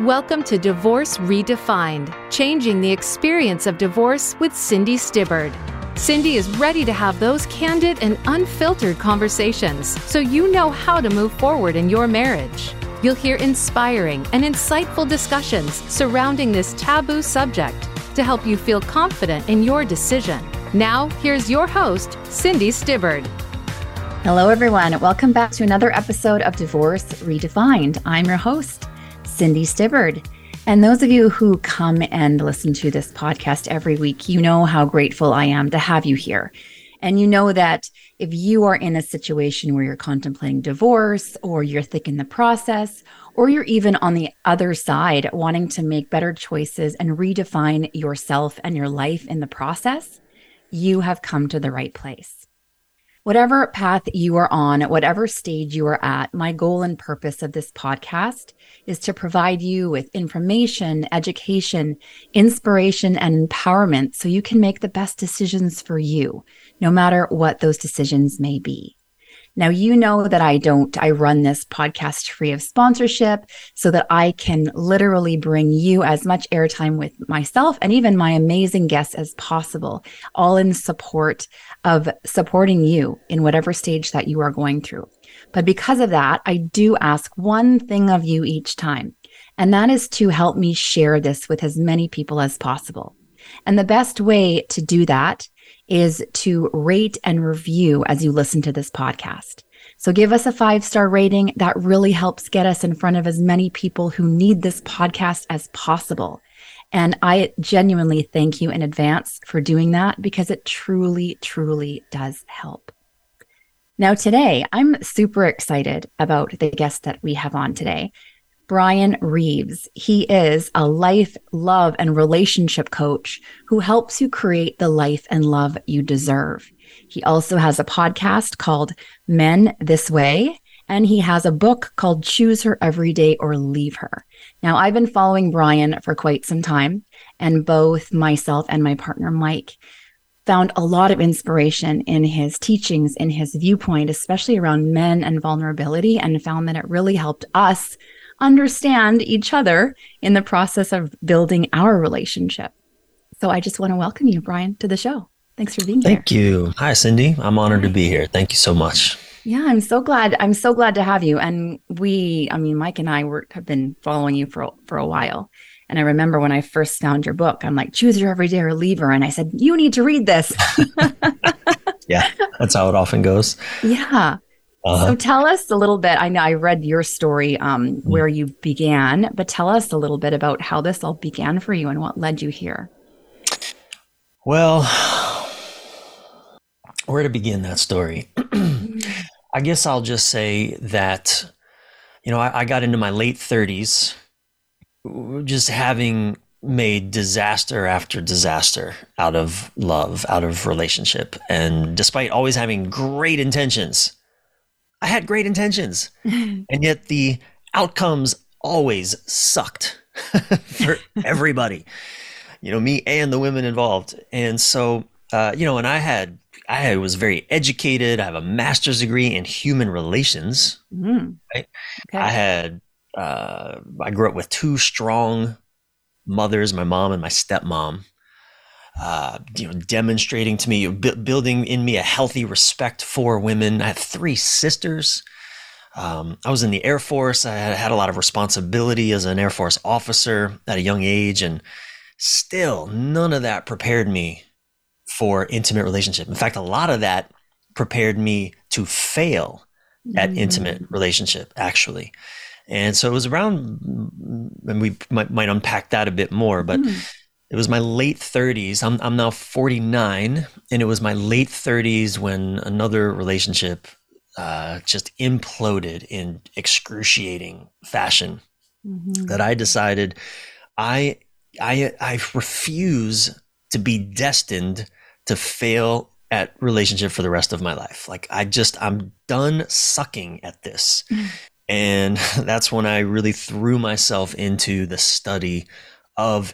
Welcome to Divorce Redefined, changing the experience of divorce with Cindy Stibbard. Cindy is ready to have those candid and unfiltered conversations so you know how to move forward in your marriage. You'll hear inspiring and insightful discussions surrounding this taboo subject to help you feel confident in your decision. Now, here's your host, Cindy Stibbard. Hello, everyone. Welcome back to another episode of Divorce Redefined. I'm your host, Cindy Stibbard. And those of you who come and listen to this podcast every week, you know how grateful I am to have you here. And you know that if you are in a situation where you're contemplating divorce or you're thick in the process, or you're even on the other side wanting to make better choices and redefine yourself and your life in the process, you have come to the right place. Whatever path you are on, whatever stage you are at, my goal and purpose of this podcast is to provide you with information, education, inspiration, and empowerment so you can make the best decisions for you, no matter what those decisions may be. Now, you know that I don't, I run this podcast free of sponsorship so that I can literally bring you as much airtime with myself and even my amazing guests as possible, all in support of supporting you in whatever stage that you are going through. But because of that, I do ask one thing of you each time, and that is to help me share this with as many people as possible. And the best way to do that is to rate and review as you listen to this podcast. So give us a five star rating. That really helps get us in front of as many people who need this podcast as possible. And I genuinely thank you in advance for doing that because it truly, truly does help. Now, today, I'm super excited about the guest that we have on today. Bryan Reeves. He is a life, love, and relationship coach who helps you create the life and love you deserve. He also has a podcast called Men This Way, and he has a book called Choose Her Every Day or Leave Her. Now, I've been following Brian for quite some time, and both myself and my partner, Mike, found a lot of inspiration in his teachings, in his viewpoint, especially around men and vulnerability, and found that it really helped us understand each other in the process of building our relationship. So I just want to welcome you, Bryan, to the show. Thanks for being Thank here. Thank you. Hi, Cindy. I'm honored to be here. Thank you so much. Yeah, I'm so glad. I'm so glad to have you. And we, I mean, Mike and I were, have been following you for for a while. And I remember when I first found your book, I'm like, choose your everyday reliever. And I said, you need to read this. yeah, that's how it often goes. Yeah. Uh-huh. So tell us a little bit. I know I read your story um, mm-hmm. where you began, but tell us a little bit about how this all began for you and what led you here. Well, where to begin that story? I guess I'll just say that, you know, I, I got into my late 30s just having made disaster after disaster out of love, out of relationship. And despite always having great intentions, I had great intentions, and yet the outcomes always sucked for everybody. You know, me and the women involved. And so, uh, you know, and I had, I was very educated. I have a master's degree in human relations. Mm. Right? Okay. I had, uh, I grew up with two strong mothers, my mom and my stepmom uh, you know, demonstrating to me, b- building in me a healthy respect for women. I have three sisters. Um, I was in the Air Force. I had, had a lot of responsibility as an Air Force officer at a young age, and still, none of that prepared me for intimate relationship. In fact, a lot of that prepared me to fail at mm. intimate relationship, actually. And so it was around, and we might, might unpack that a bit more, but. Mm it was my late 30s. I'm, I'm now 49, and it was my late 30s when another relationship uh, just imploded in excruciating fashion. Mm-hmm. That I decided I I I refuse to be destined to fail at relationship for the rest of my life. Like I just I'm done sucking at this. And that's when I really threw myself into the study of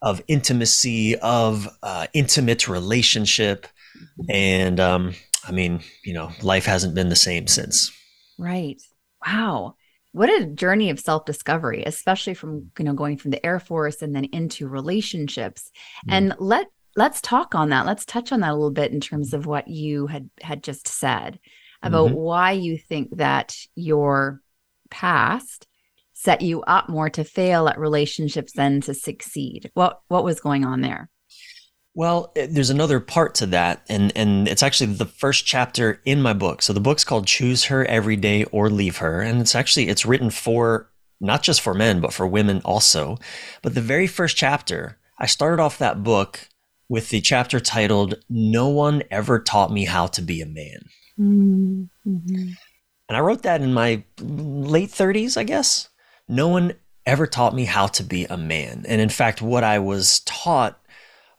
of intimacy, of uh, intimate relationship. And um, I mean, you know, life hasn't been the same since. Right. Wow. what a journey of self-discovery especially from you know going from the air force and then into relationships mm. and let let's talk on that let's touch on that a little bit in terms of what you had had just said about mm-hmm. why you think that your past set you up more to fail at relationships than to succeed what what was going on there well, eh, there's another part to that, and and it's actually the first chapter in my book. So the book's called "Choose Her Every Day or Leave Her," and it's actually it's written for not just for men but for women also. But the very first chapter, I started off that book with the chapter titled "No One Ever Taught Me How to Be a Man," mm-hmm. And I wrote that in my late 30s, I guess. No one ever taught me how to be a man, and in fact, what I was taught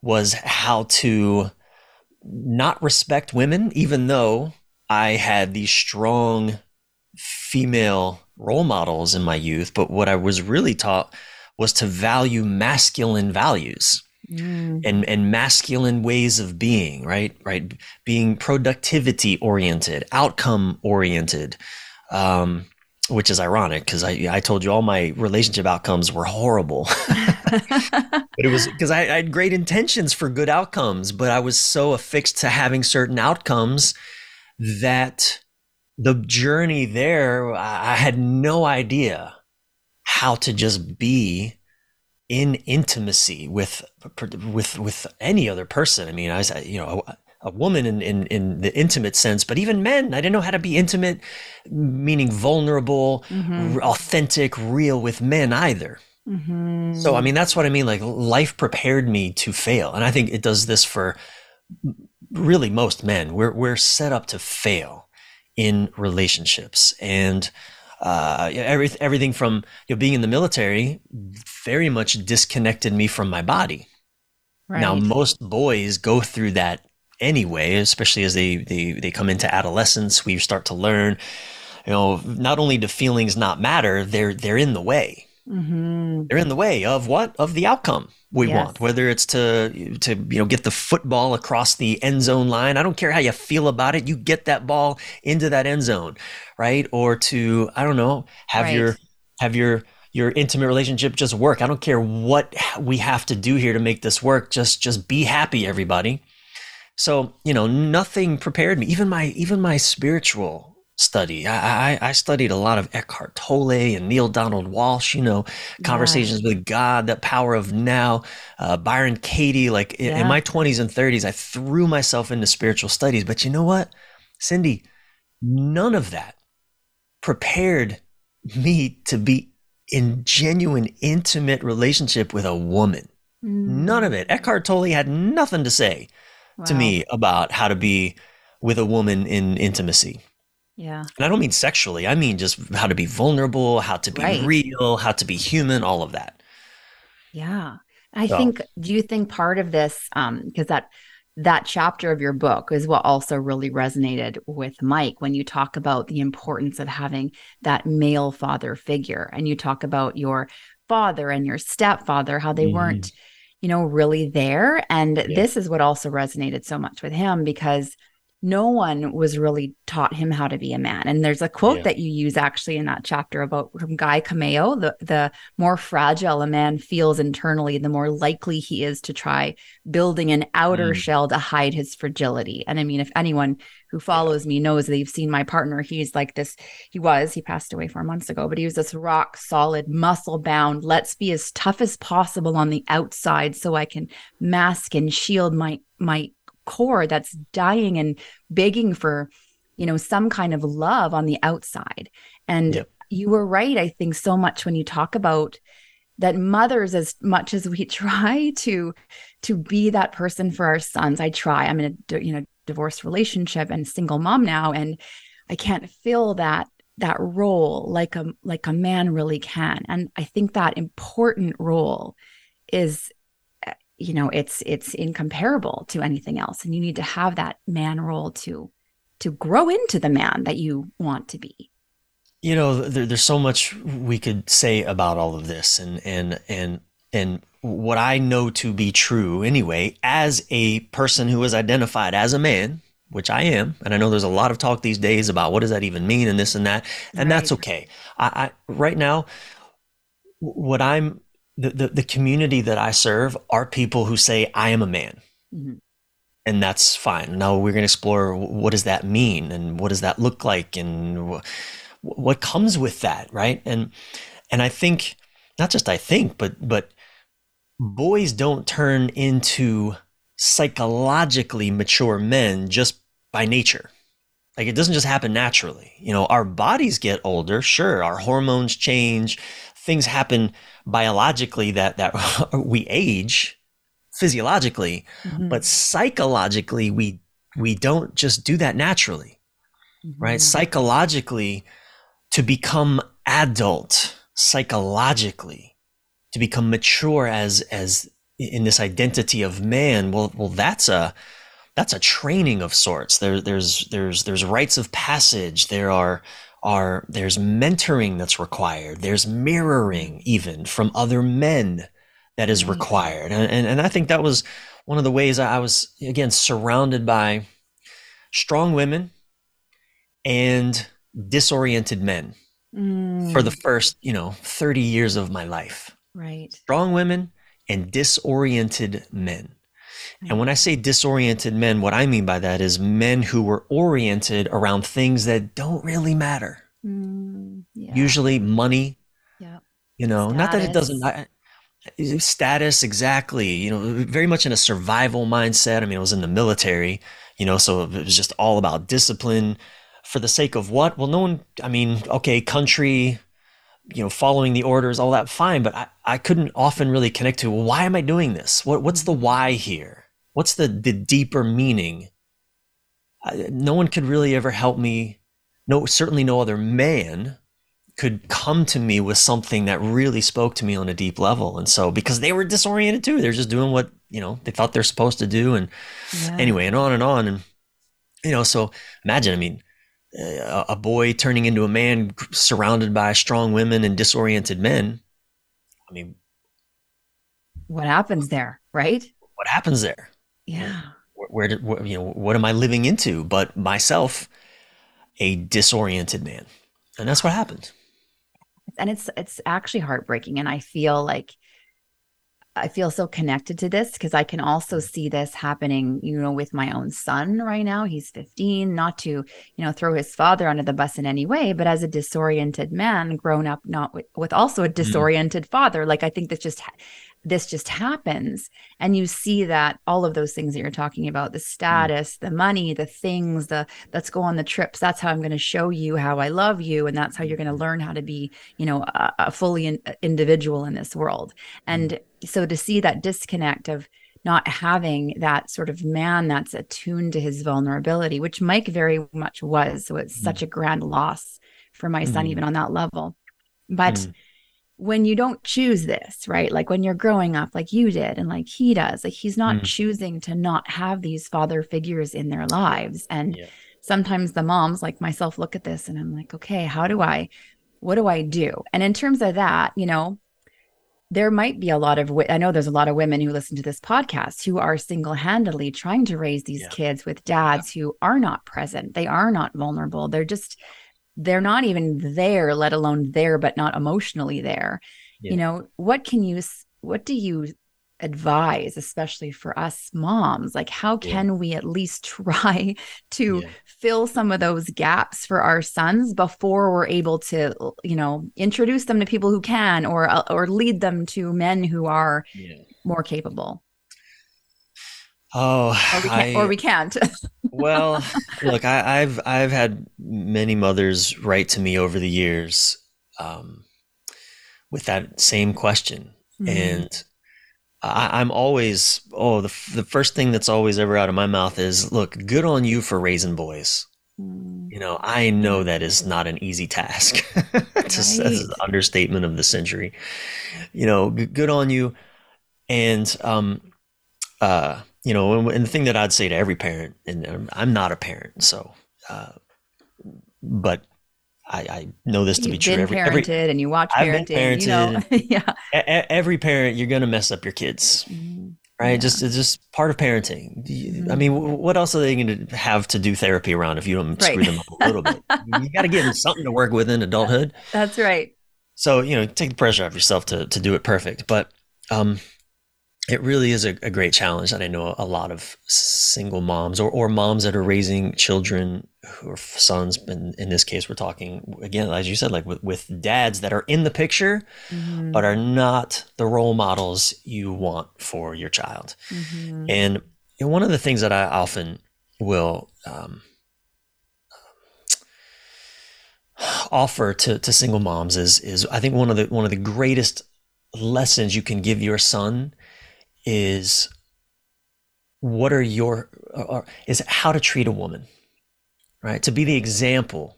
was how to not respect women, even though I had these strong female role models in my youth. But what I was really taught was to value masculine values. Mm. And, and masculine ways of being, right? Right. Being productivity oriented, outcome oriented, um, which is ironic because I, I told you all my relationship outcomes were horrible. but it was because I, I, had great intentions for good outcomes, but I was so affixed to having certain outcomes that the journey there, I had no idea how to just be in intimacy with with with any other person. I mean, I was you know a woman in, in, in the intimate sense, but even men, I didn't know how to be intimate, meaning vulnerable, mm-hmm. authentic, real with men either. Mm-hmm. So, I mean, that's what I mean. Like, life prepared me to fail. And I think it does this for really most men. We're, we're set up to fail in relationships. And uh, every, everything from you know, being in the military very much disconnected me from my body. Right. Now, most boys go through that anyway, especially as they, they, they come into adolescence, we start to learn, you know, not only do feelings not matter, they're, they're in the way. Mm-hmm. They're in the way of what? Of the outcome we yes. want, whether it's to to you know get the football across the end zone line. I don't care how you feel about it. You get that ball into that end zone, right? Or to I don't know have right. your have your your intimate relationship just work. I don't care what we have to do here to make this work. Just just be happy, everybody. So, you know, nothing prepared me. Even my even my spiritual study. I, I, I studied a lot of Eckhart Tolle and Neale Donald Walsch, you know, conversations yeah. with God, The power of now, uh, Byron Katie. Like yeah. in my 20s and 30s, I threw myself into spiritual studies. But you know what, Cindy, none of that prepared me to be in genuine, intimate relationship with a woman. Mm. None of it. Eckhart Tolle had nothing to say wow. to me about how to be with a woman in intimacy. Yeah. And I don't mean sexually. I mean just how to be vulnerable, how to be right. real, how to be human, all of that. Yeah. I so. think do you think part of this um because that that chapter of your book is what also really resonated with Mike when you talk about the importance of having that male father figure and you talk about your father and your stepfather how they mm. weren't you know, really there. And yeah. this is what also resonated so much with him because no one was really taught him how to be a man. And there's a quote yeah. that you use actually in that chapter about from Guy Corneau, the the more fragile a man feels internally, the more likely he is to try building an outer mm. shell to hide his fragility. And I mean, if anyone who follows me knows they've seen my partner, he's like this, he was, he passed away four months ago, but he was this rock solid, muscle bound, let's be as tough as possible on the outside so I can mask and shield my my core that's dying and begging for you know some kind of love on the outside and yep. you were right i think so much when you talk about that mothers as much as we try to to be that person for our sons i try i'm in a you know divorced relationship and single mom now and i can't fill that that role like a like a man really can and i think that important role is you know it's it's incomparable to anything else and you need to have that man role to to grow into the man that you want to be you know there, there's so much we could say about all of this and and and and what i know to be true anyway as a person who is identified as a man which I am, and I know there's a lot of talk these days about what does that even mean and this and that, and right. that's okay. I, I right now, what I'm the, the, the community that I serve are people who say I am a man. Mm-hmm. And that's fine. Now we're going to explore what does that mean and what does that look like and what comes with that, right? And and I think not just I think, but but boys don't turn into psychologically mature men just by nature. Like it doesn't just happen naturally. You know, our bodies get older, sure, our hormones change, things happen biologically that that we age physiologically, mm-hmm. but psychologically we we don't just do that naturally. Mm-hmm. Right? Psychologically to become adult, psychologically to become mature as as in this identity of man, well well that's a that's a training of sorts. There, there's there's there's rites of passage. There are are there's mentoring that's required. There's mirroring even from other men that is mm. required. And, and, and i think that was one of the ways i was again surrounded by strong women and disoriented men mm. for the first you know 30 years of my life. Right. Strong women and disoriented men and when I say disoriented men, what I mean by that is men who were oriented around things that don't really matter. Mm, yeah. Usually money. Yeah. You know, status. not that it doesn't I, status exactly, you know, very much in a survival mindset. I mean, I was in the military, you know, so it was just all about discipline for the sake of what? Well, no one I mean, okay, country, you know, following the orders, all that fine, but I, I couldn't often really connect to well, why am I doing this? What what's the why here? What's the, the deeper meaning? I, no one could really ever help me. No, certainly no other man could come to me with something that really spoke to me on a deep level. And so, because they were disoriented too, they're just doing what, you know, they thought they're supposed to do. And yeah. anyway, and on and on. And, you know, so imagine, I mean, a, a boy turning into a man surrounded by strong women and disoriented men. I mean, what happens there, right? What happens there? Yeah. Where, where did where, you know what am I living into? But myself, a disoriented man, and that's what happened. And it's it's actually heartbreaking, and I feel like I feel so connected to this because I can also see this happening, you know, with my own son right now. He's 15, not to, you know, throw his father under the bus in any way, but as a disoriented man, grown up not with, with also a mm-hmm. disoriented mm. father, like I think this just this just happens and you see that all of those things that you're talking about the mm. status the money the things the let's go on the trips that's how i'm going to show you how i love you and that's how you're going to mm-hmm. learn how to be you know a, a fully in, individual in this world and mm. So to see that disconnect of not having that sort of man that's attuned to his vulnerability which mike very much was so it's mm. such a grand loss for my son even on that level but when you don't choose this, right? Like when you're growing up, like you did, and like he does, like he's not mm. choosing to not have these father figures in their lives. And yeah. sometimes the moms, like myself, look at this and I'm like, okay, how do I, what do I do? And in terms of that, you know, there might be a lot of, I know there's a lot of women who listen to this podcast who are single handedly trying to raise these yeah. kids with dads yeah. who are not present. They are not vulnerable. They're just, they're not even there let alone there but not emotionally there yeah. you know what can you what do you advise especially for us moms like how can yeah. we at least try to yeah. fill some of those gaps for our sons before we're able to you know introduce them to people who can or uh, or lead them to men who are more capable Oh, or we, I, or we can't. well, look, I, have I've had many mothers write to me over the years um, with that same question, mm-hmm. and I, am always oh the the first thing that's always ever out of my mouth is look, good on you for raising boys. Mm-hmm. You know, I know that is not an easy task. Just right. an understatement of the century. You know, good on you, and um, uh you know, and the thing that I'd say to every parent, and I'm not a parent, so, uh, but I, I, know this to You've be true. Every, parented every, and you watch parenting. Parented. You know, yeah. every parent, you're going to mess up your kids. Mm-hmm. right? Yeah. Just it's just part of parenting. You- I mean, wh- what else are they going to have to do therapy around if you don't screw them up a little bit? you got to give them something to work with in adulthood. That's right. So you know, take the pressure off yourself to to do it perfect. But um, it really is a, a great challenge that I know a lot of single moms or or moms that are raising children who are sons. In, in this case, we're talking again, as you said, like with, with dads that are in the picture Mhm. but are not the role models you want for your child. Mhm. And you know, one of the things that I often will um, offer to, to single moms is is I think one of the one of the greatest lessons you can give your son is what are your or, is how to treat a woman, right? To be the example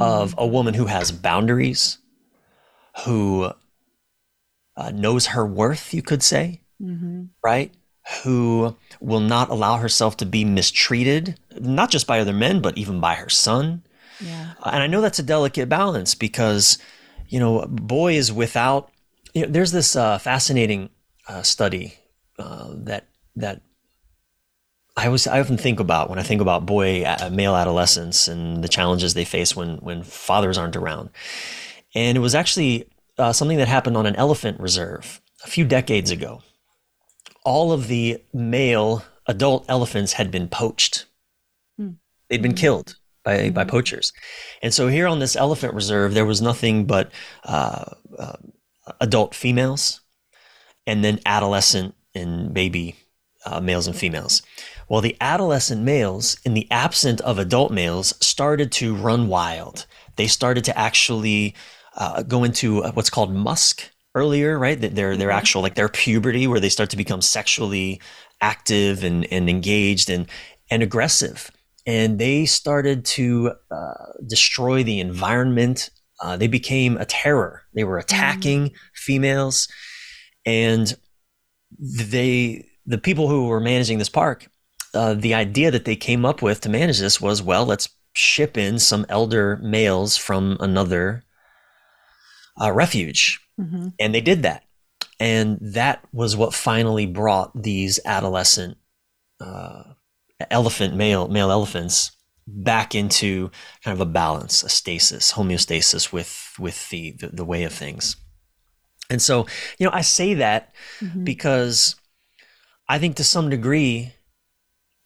of a woman who has boundaries, who uh, knows her worth, you could say, Mhm. right? Who will not allow herself to be mistreated, not just by other men, but even by her son. Yeah. Uh, And I know that's a delicate balance because, you know, boys without, you know, there's this uh, fascinating uh, study uh, that that I was I often think about when I think about boy uh, male adolescents and the challenges they face when when fathers aren't around. And it was actually uh, something that happened on an elephant reserve a few decades ago. All of the male adult elephants had been poached. Hmm. They'd been killed by, by Mhm. poachers. And so here on this elephant reserve, there was nothing but uh, uh, adult females and then adolescent and baby uh, males and females. Well, the adolescent males, in the absence of adult males, started to run wild. They started to actually uh, go into uh, what's called musth earlier, right? That Their their Mhm. actual like their puberty, where they start to become sexually active and and engaged and and aggressive. And they started to uh, destroy the environment. Uh, they became a terror. They were attacking females, and they the people who were managing this park uh, the idea that they came up with to manage this was well let's ship in some elder males from another uh, refuge. Mhm. and they did that. And that was what finally brought these adolescent uh, elephant male male elephants back into kind of a balance a stasis homeostasis with with the the, the way of things and so you know i say that Mhm. because I think to some degree,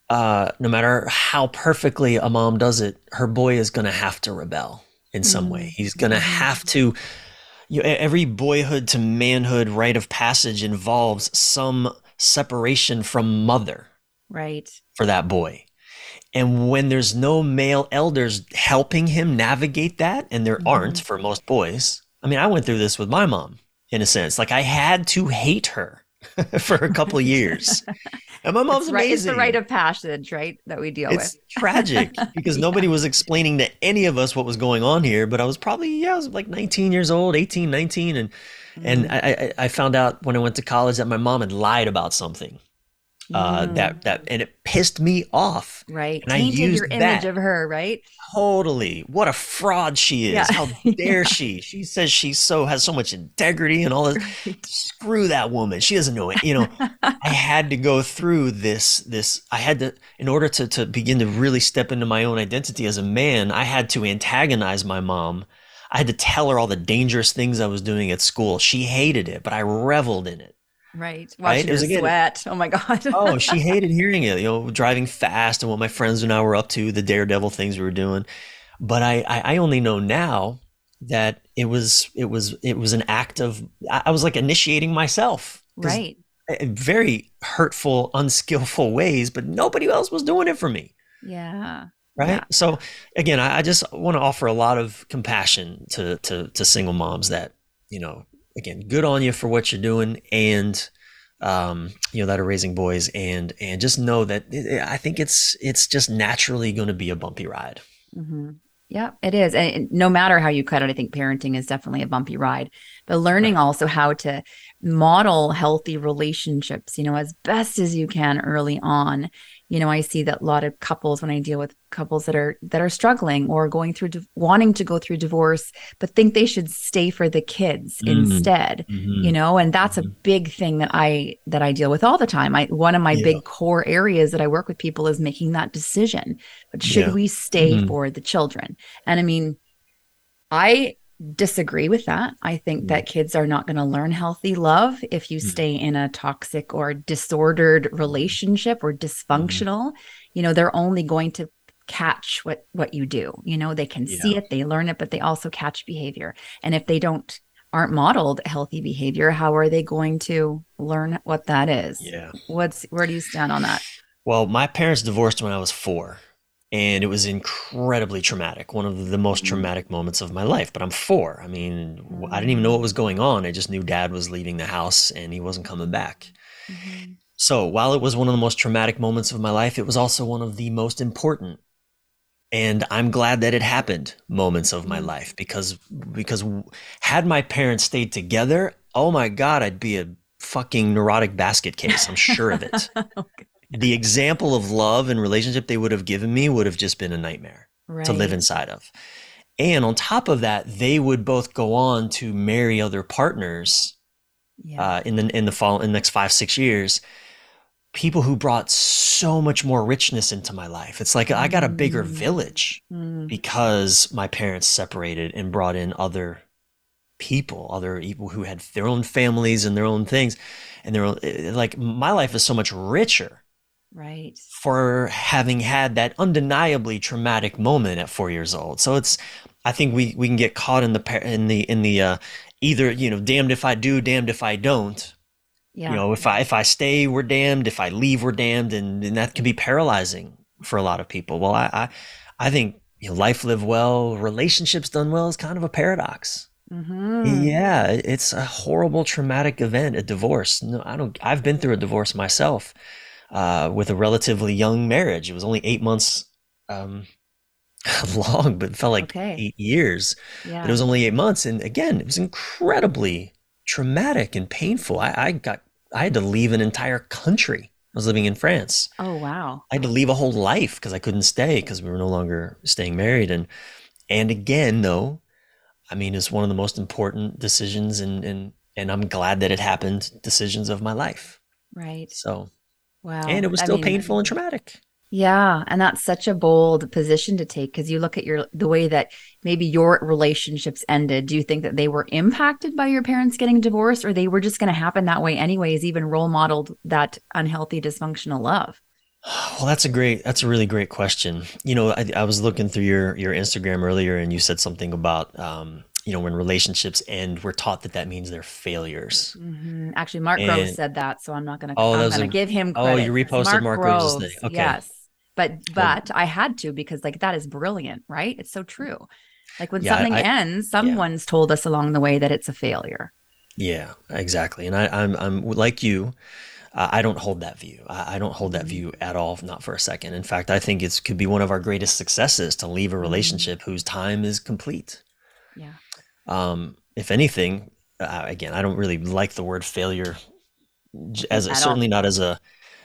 uh, no matter how perfectly a mom does it, her boy is going to have to rebel in some way. He's going to have to. You know, every boyhood to manhood rite of passage involves some separation from mother Right. for that boy. And when there's no male elders helping him navigate that, and there aren't for most boys, I mean, I went through this with my mom in a sense. Like I had to hate her for a couple of years. And my mom's it's, right, it's the rite of passage, right? That we deal it's with. tragic because nobody was explaining to any of us what was going on here. But I was probably, yeah, I was like 19 years old, 18, 19. And, and mm. I, I, I found out when I went to college that my mom had lied about something. Uh, Mm. that that and it pissed me off. Right. and I Tainted your image that. of her, right? totally. What a fraud she is. Yeah. how dare she? She says she so has so much integrity and all this. Screw that woman. She doesn't know it. You know i had to go through this this i had to in order to to begin to really step into my own identity as a man i had to antagonize my mom. I had to tell her all the dangerous things i was doing at school. She hated it but i reveled in it Right. Right? Watching her again- sweat. Oh my God. oh, she hated hearing it, you know, driving fast and what my friends and I were up to, the daredevil things we were doing. But I, I, I only know now that it was, it was, it was an act of, I was like initiating myself. right. in Very hurtful, unskillful ways, but nobody else was doing it for me. Yeah. Right. Yeah. So again, I, I just want to offer a lot of compassion to, to, to single moms that, you know, again, good on you for what you're doing and, um, you know, that are raising boys and, and just know that it, I think it's, it's just naturally going to be a bumpy ride. hmm Yeah, it is. And no matter how you cut it, I think parenting is definitely a bumpy ride. But learning also how to model healthy relationships, you know, as best as you can early on. You know, I see that a lot of couples when I deal with couples that are that are struggling or going through wanting to go through divorce but think they should stay for the kids mm-hmm. instead. Mm-hmm. You know, and that's mm-hmm. a big thing that I that I deal with all the time. I one of my yeah. big core areas that I work with people is making that decision. But should yeah. we stay mm-hmm. for the children? And I mean, I disagree with that. I think that kids are not going to learn healthy love if you mm. stay in a toxic or disordered relationship or mm-hmm. dysfunctional. You know, they're only going to catch what what you do. You know, they can yeah. see it, they learn it, but they also catch behavior. And if they don't aren't modeled healthy behavior, how are they going to learn what that is? Yeah. What's where do you stand on that? Well, my parents divorced when I was 4 and it was incredibly traumatic one of the most mm-hmm. traumatic moments of my life but i'm four i mean i didn't even know what was going on i just knew dad was leaving the house and he wasn't coming back mm-hmm. so while it was one of the most traumatic moments of my life it was also one of the most important and i'm glad that it happened moments of my mm-hmm. life because because had my parents stayed together oh my god i'd be a fucking neurotic basket case i'm sure of it okay the example of love and relationship they would have given me would have just been a nightmare right. to live inside of. And on top of that, they would both go on to marry other partners yeah. uh, in the in the fall in the next five six years. People who brought so much more richness into my life. It's like I got a bigger mm. village mm. because my parents separated and brought in other people, other people who had their own families and their own things, and their own, eh, like my life is so much richer right. for having had that undeniably traumatic moment at four years old. So it's i think we we can get caught in the in the in the uh either you know damned if i do damned if i don't. Yeah. you know if i if i stay we're damned. If i leave we're damned. And, and that can be paralyzing for a lot of people. Well i i, I think you know, life lived well relationships done well is kind of a paradox. Mm-hmm. Yeah, it's a horrible traumatic event, a divorce. No, I don't I've been through a divorce myself uh, with a relatively young marriage. It was only eight months um, long, but it felt like okay. eight years. Yeah. But it was only eight months, and again, it was incredibly traumatic and painful. I, I got I had to leave an entire country. I was living in France. Oh wow! I had to leave a whole life because I couldn't stay because we were no longer staying married. And and again, though, I mean, it's one of the most important decisions, and and and I'm glad that it happened. Decisions of my life. Right. So Wow. And it was still I mean, painful and traumatic. Yeah, and that's such a bold position to take because you look at your the way that maybe your relationships ended. Do you think that they were impacted by your parents getting divorced or they were just going to happen that way anyways, even role modeled that unhealthy dysfunctional love? Well, that's a great that's a really great question. You know, I, I was looking through your your Instagram earlier and you said something about um, you know, when relationships end, we're taught that that means they're failures. Mm-hmm. Actually, Mark and, Groves said that, so I'm not going to. Oh, I'm going to give him. Credit. Oh, you reposted Mark, Mark Groves' thing. Okay. Yes, but but I had to because like that is brilliant, right? It's so true. Like when yeah, something I, ends, someone's yeah. told us along the way that it's a failure. Yeah, exactly. And I, I'm I'm like you. Uh, I don't hold that view. I, I, don't hold that mm-hmm. view at all, not for a second. In fact, I think it could be one of our greatest successes to leave a mm-hmm. relationship whose time is complete. Yeah. Um, if anything, uh, again, I don't really like the word failure as a, certainly not as a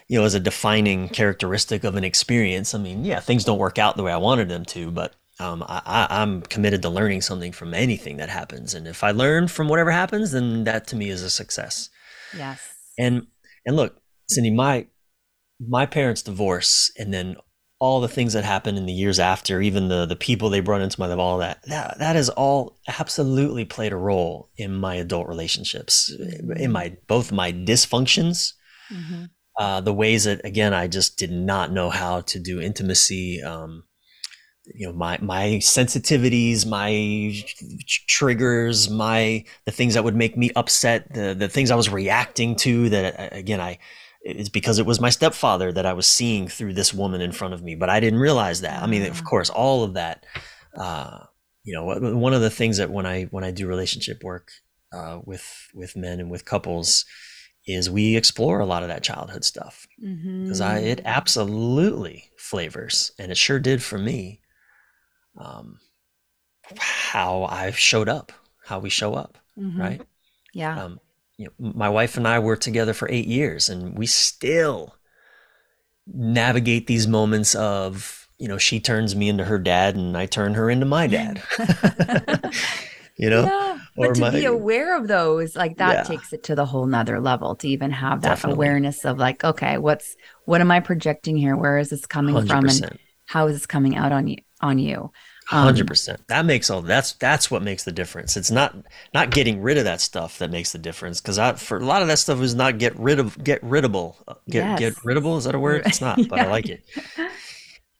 you know as a defining characteristic of an experience. I mean, yeah, things don't work out the way I wanted them to, but um, I, I'm committed to learning something from anything that happens, and if I learn from whatever happens, then that to me is a success. Yes. And and look, Cindy, my my parents' divorce, and then all the things that happened in the years after, even the the people they brought into my life, all that that that has all absolutely played a role in my adult relationships, in my both my dysfunctions, mm-hmm. uh, the ways that again I just did not know how to do intimacy. Um, you know my my sensitivities my triggers my the things that would make me upset the the things i was reacting to that again i it's because it was my stepfather that I was seeing through this woman in front of me, but I didn't realize that. I mean, of mm. course, all of that. Uh, you know, one of the things that when I when I do relationship work uh, with with men and with couples is we explore a lot of that childhood stuff because mm-hmm. I it absolutely flavors, and it sure did for me. Um, how I've showed up, how we show up, mm-hmm. right? Yeah. Um, you know, my wife and I were together for eight years, and we still navigate these moments of you know she turns me into her dad, and I turn her into my dad. you know, yeah, but to my, be aware of those, like that Yeah. takes it to the whole nother level. To even have that Definitely. awareness of like, okay, what's what am I projecting here? Where is this coming hundred from, and how is this coming out on you? On you? Um, Hundred percent. That makes all. That's that's what makes the difference. It's not not getting rid of that stuff that makes the difference. Because I for a lot of that stuff is not get rid of get riddable. Uh, Get Yes. get riddable is that a word? It's not, but I like it.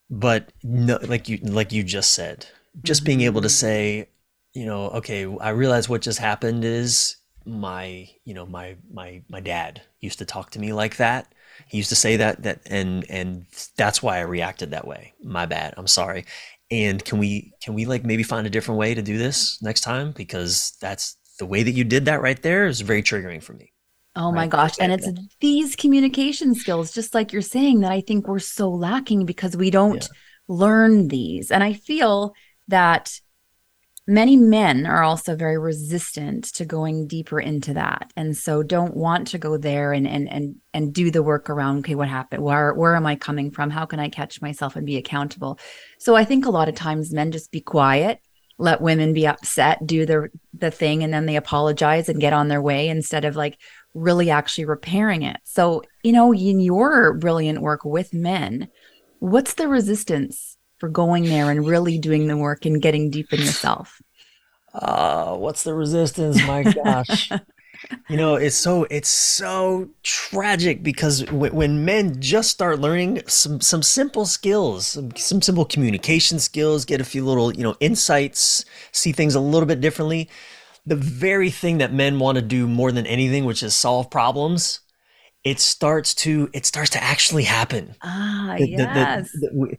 But no, like you like you just said, just being able to say, you know, okay, I realize what just happened is my you know my my my dad used to talk to me like that. He used to say that that and and that's why I reacted that way. My bad. I'm sorry and can we can we like maybe find a different way to do this next time because that's the way that you did that right there is very triggering for me Oh my Right. gosh. And it's these communication skills, just like you're saying, that I think we're so lacking because we don't learn these. And I feel that many men are also very resistant to going deeper into that. And so don't want to go there and and and and do the work around, okay, what happened? Where where am I coming from? How can I catch myself and be accountable? So I think a lot of times men just be quiet let women be upset, do the the thing, and then they apologize and get on their way instead of like really actually repairing it. So, you know, in your brilliant work with men, what's the resistance for going there and really doing the work and getting deep in yourself? uh what's the resistance my gosh you know it's so it's so tragic because when, when men just start learning some some simple skills some, some simple communication skills get a few little you know insights see things a little bit differently the very thing that men want to do more than anything which is solve problems it starts to it starts to actually happen Ah, the, the- the- yes. the, we-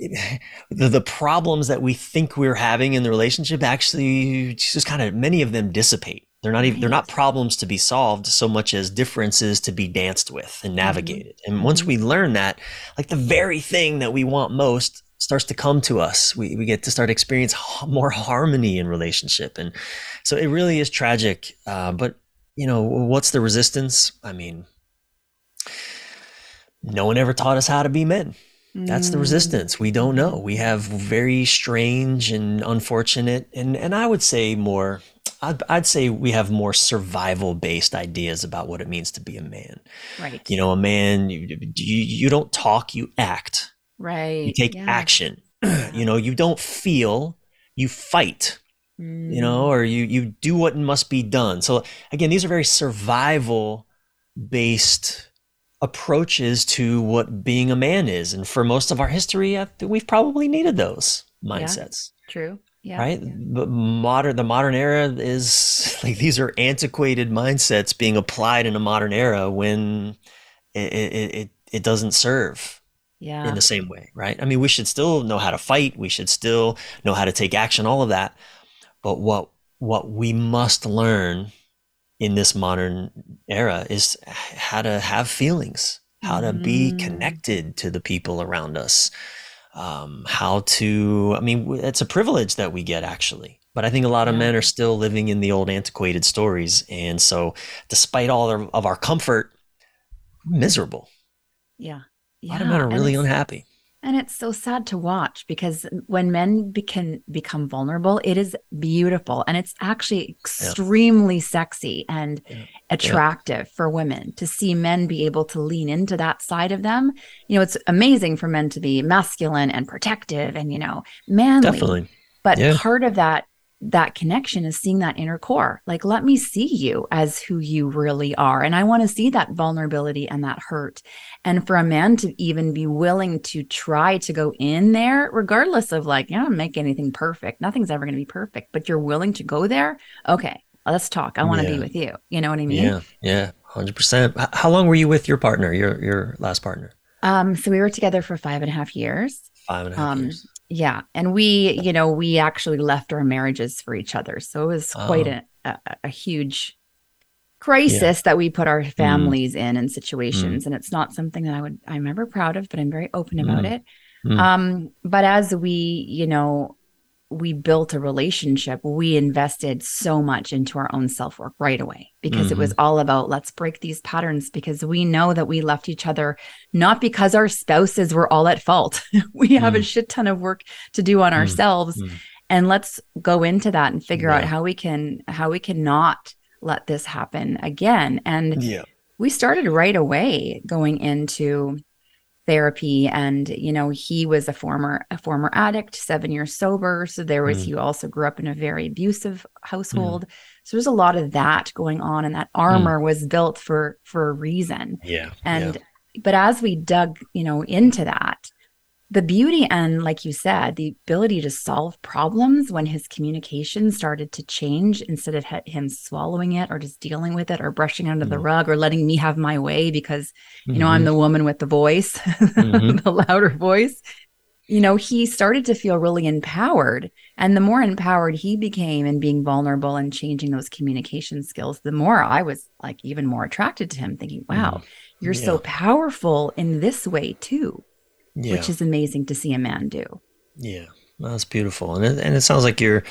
the, the problems that we think we're having in the relationship actually just kind of many of them dissipate. They're not even they're not problems to be solved so much as differences to be danced with and Mm-hmm. navigated. And once we learn that like the very thing that we want most starts to come to us. We, we get to start experience more harmony in relationship. And so it really is tragic uh, but you know what's the resistance? I mean no one ever taught us how to be men that's the Mm. resistance we don't know we have very strange and unfortunate and and i would say more i'd, I'd say we have more survival based ideas about what it means to be a man Right. you know a man you you, you don't talk you act right. you take yes. action you know you don't feel you fight you know or you you do what must be done so again these are very survival based approaches to what being a man is and for most of our history I think we've probably needed those mindsets True. Yeah. right yeah. but modern the modern era is like these are antiquated mindsets being applied in a modern era when it it, it, it doesn't serve Yeah. in the same way, right? I mean, we should still know how to fight. We should still know how to take action, all of that. But what what we must learn in this modern era is how to have feelings, how to be Mm. connected to the people around us, um, how to. I mean, it's a privilege that we get actually. But I think a lot of Yeah. men are still living in the old antiquated stories, and so despite all of of our comfort, miserable. yeah. yeah. A lot of men are really unhappy. And it's so sad to watch because when men be- can become vulnerable, it is beautiful and it's actually extremely sexy and Yeah. attractive for women to see men be able to lean into that side of them. You know, it's amazing for men to be masculine and protective and, you know, manly. Definitely. But Yeah. part of that that connection is seeing that inner core. Like, let me see you as who you really are. And I want to see that vulnerability and that hurt. And for a man to even be willing to try to go in there, regardless of like, you don't make anything perfect. Nothing's ever going to be perfect, but you're willing to go there. Okay, let's talk. I want to Yeah. be with you. You know what I mean? Yeah, yeah, hundred percent. How long were you with your partner, your your last partner? Um, so we were together for five and a half years. Five and a half Um, years. Yeah. And we, you know, we actually left our marriages for each other. So it was quite Oh. a, a, a huge crisis that we put our Mm. families in and situations. And it's not something that I would, I'm ever proud of, but I'm very open about Mm. it. Mm. Um, but as we, you know, we built a relationship, we invested so much into our own self work right away because mm-hmm. it was mm-hmm. all about let's break these patterns because we know that we left each other not because our spouses were all at fault. we have mm. a shit ton of work to do on mm. ourselves. Mm. And let's go into that and figure yeah. out how we can how we can not let this happen again. And yeah. we started right away going into therapy and you know he was a former a former addict seven years sober so there was mm. he also grew up in a very abusive household mm. so there's a lot of that going on and that armor mm. was built for for a reason yeah and yeah. but as we dug you know into that the beauty and like you said the ability to solve problems when his communication started to change instead of him swallowing it or just dealing with it or brushing under mm-hmm. the rug or letting me have my way because you know mm-hmm. i'm the woman with the voice mm-hmm. the louder voice you know he started to feel really empowered and the more empowered he became in being vulnerable and changing those communication skills the more i was like even more attracted to him thinking wow mm-hmm. you're yeah. so powerful in this way too yeah. which is amazing to see a man do. Yeah, that's beautiful, and it, and it sounds like your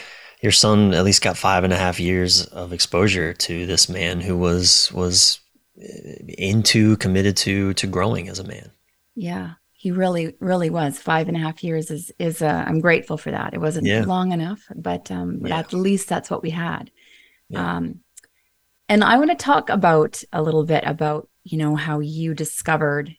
your son at least got five and a half years of exposure to this man who was was eh, into committed to to growing as a man. Yeah, he really really was five and a half years is is uh, i'm grateful for that it wasn't yeah. long enough but um yeah. at least that's what we had yeah. um and i want to talk about a little bit about you know how you discovered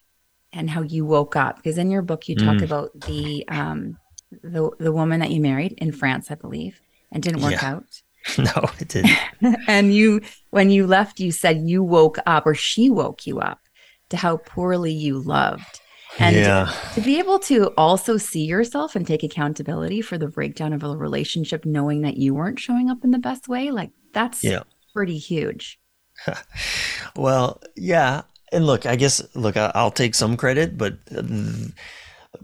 and how you woke up because in your book you talk mm. about the um the the woman that you married in France I believe and didn't work yeah. out. No, it didn't. and you when you left you said you woke up or she woke you up to how poorly you loved. And yeah. to be able to also see yourself and take accountability for the breakdown of a relationship knowing that you weren't showing up in the best way like that's yeah. pretty huge. well, yeah, and look, I guess look, I'll take some credit, but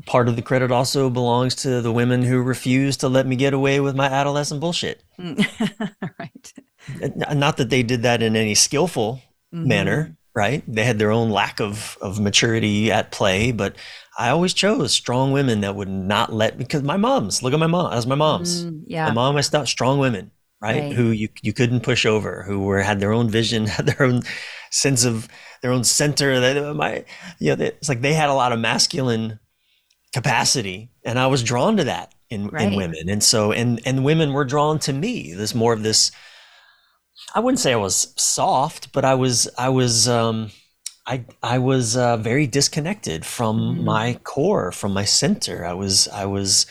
part of the credit also belongs to the women who refused to let me get away with my adolescent bullshit. right. Not that they did that in any skillful mm-hmm. manner, right? They had their own lack of of maturity at play, but I always chose strong women that would not let because my moms. Look at my mom. As my moms. Mm, yeah. My mom, I thought strong women, right? right? Who you you couldn't push over, who were had their own vision, had their own sense of their own center. That my, you know, it's like they had a lot of masculine capacity, and I was drawn to that in right. in women, and so and and women were drawn to me. There's more of this. I wouldn't say I was soft, but I was I was um, I I was uh, very disconnected from mm. my core, from my center. I was I was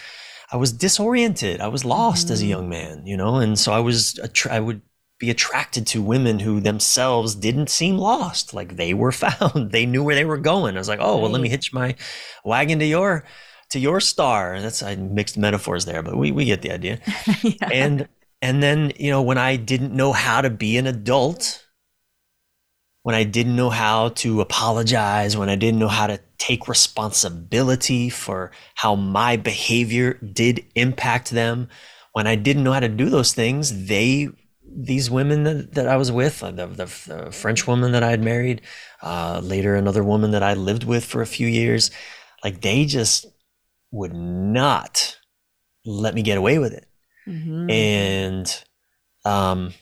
I was disoriented. I was lost mm. as a mm-hmm. young man, you know, and so I was I would be attracted to women who themselves didn't seem lost. Like they were found. They knew where they were going. I was like, oh, well, let me hitch my wagon to your to your star. That's I mixed metaphors there, but we we get the idea. yeah. And and then, you know, when I didn't know how to be an adult, when I didn't know how to apologize, when I didn't know how to take responsibility for how my behavior did impact them, when I didn't know how to do those things, they these women that, that I was with, uh, the, the, the, French woman that I had married, uh, later another woman that I lived with for a few years, like they just would not let me get away with it. Mm-hmm. And um,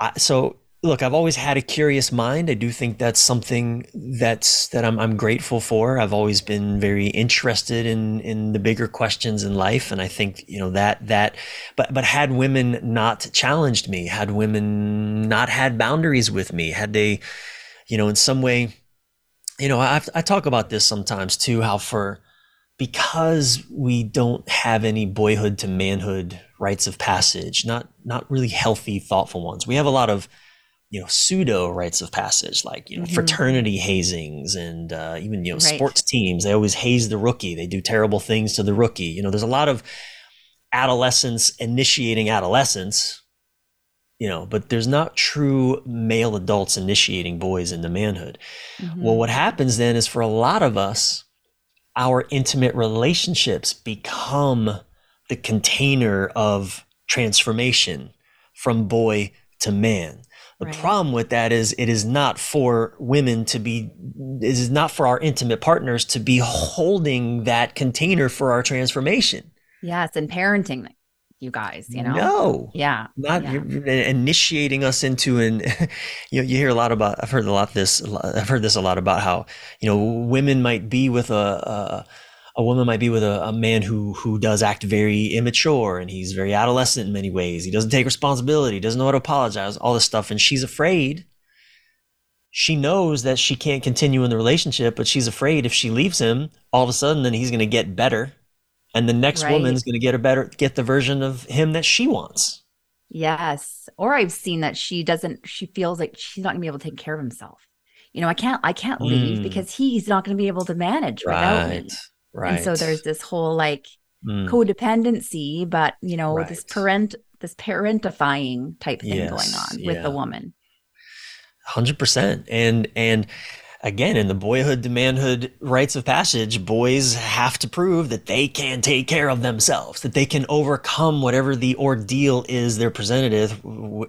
I, so look, I've always had a curious mind. I do think that's something that's that I'm I'm grateful for. I've always been very interested in in the bigger questions in life, and I think you know that that. But but had women not challenged me, had women not had boundaries with me, had they, you know, in some way, you know, I I talk about this sometimes too. How for because we don't have any boyhood to manhood rites of passage, not not really healthy, thoughtful ones. We have a lot of you know pseudo rites of passage like you know mm-hmm. fraternity hazings and uh, even you know right. sports teams they always haze the rookie they do terrible things to the rookie you know there's a lot of adolescence initiating adolescence you know but there's not true male adults initiating boys into manhood mm-hmm. well what happens then is for a lot of us our intimate relationships become the container of transformation from boy to man the right. problem with that is it is not for women to be, it is not for our intimate partners to be holding that container for our transformation. Yes, and parenting you guys, you know. No. Yeah. Not yeah. you're initiating us into an you know, you hear a lot about I've heard a lot this I've heard this a lot about how, you know, women might be with a, a a woman might be with a, a, man who who does act very immature and he's very adolescent in many ways. He doesn't take responsibility, doesn't know how to apologize, all this stuff, and she's afraid. She knows that she can't continue in the relationship, but she's afraid if she leaves him, all of a sudden then he's going to get better, and the next right. woman's going to get a better get the version of him that she wants. Yes, or I've seen that she doesn't. She feels like she's not going to be able to take care of himself. You know, I can't. I can't leave mm. because he's not going to be able to manage right. without me. Right. And so there's this whole like mm. codependency, but you know, right. this parent this parentifying type thing yes, going on yeah. with the woman. 100% and and again in the boyhood to manhood rites of passage boys have to prove that they can take care of themselves that they can overcome whatever the ordeal is they're presented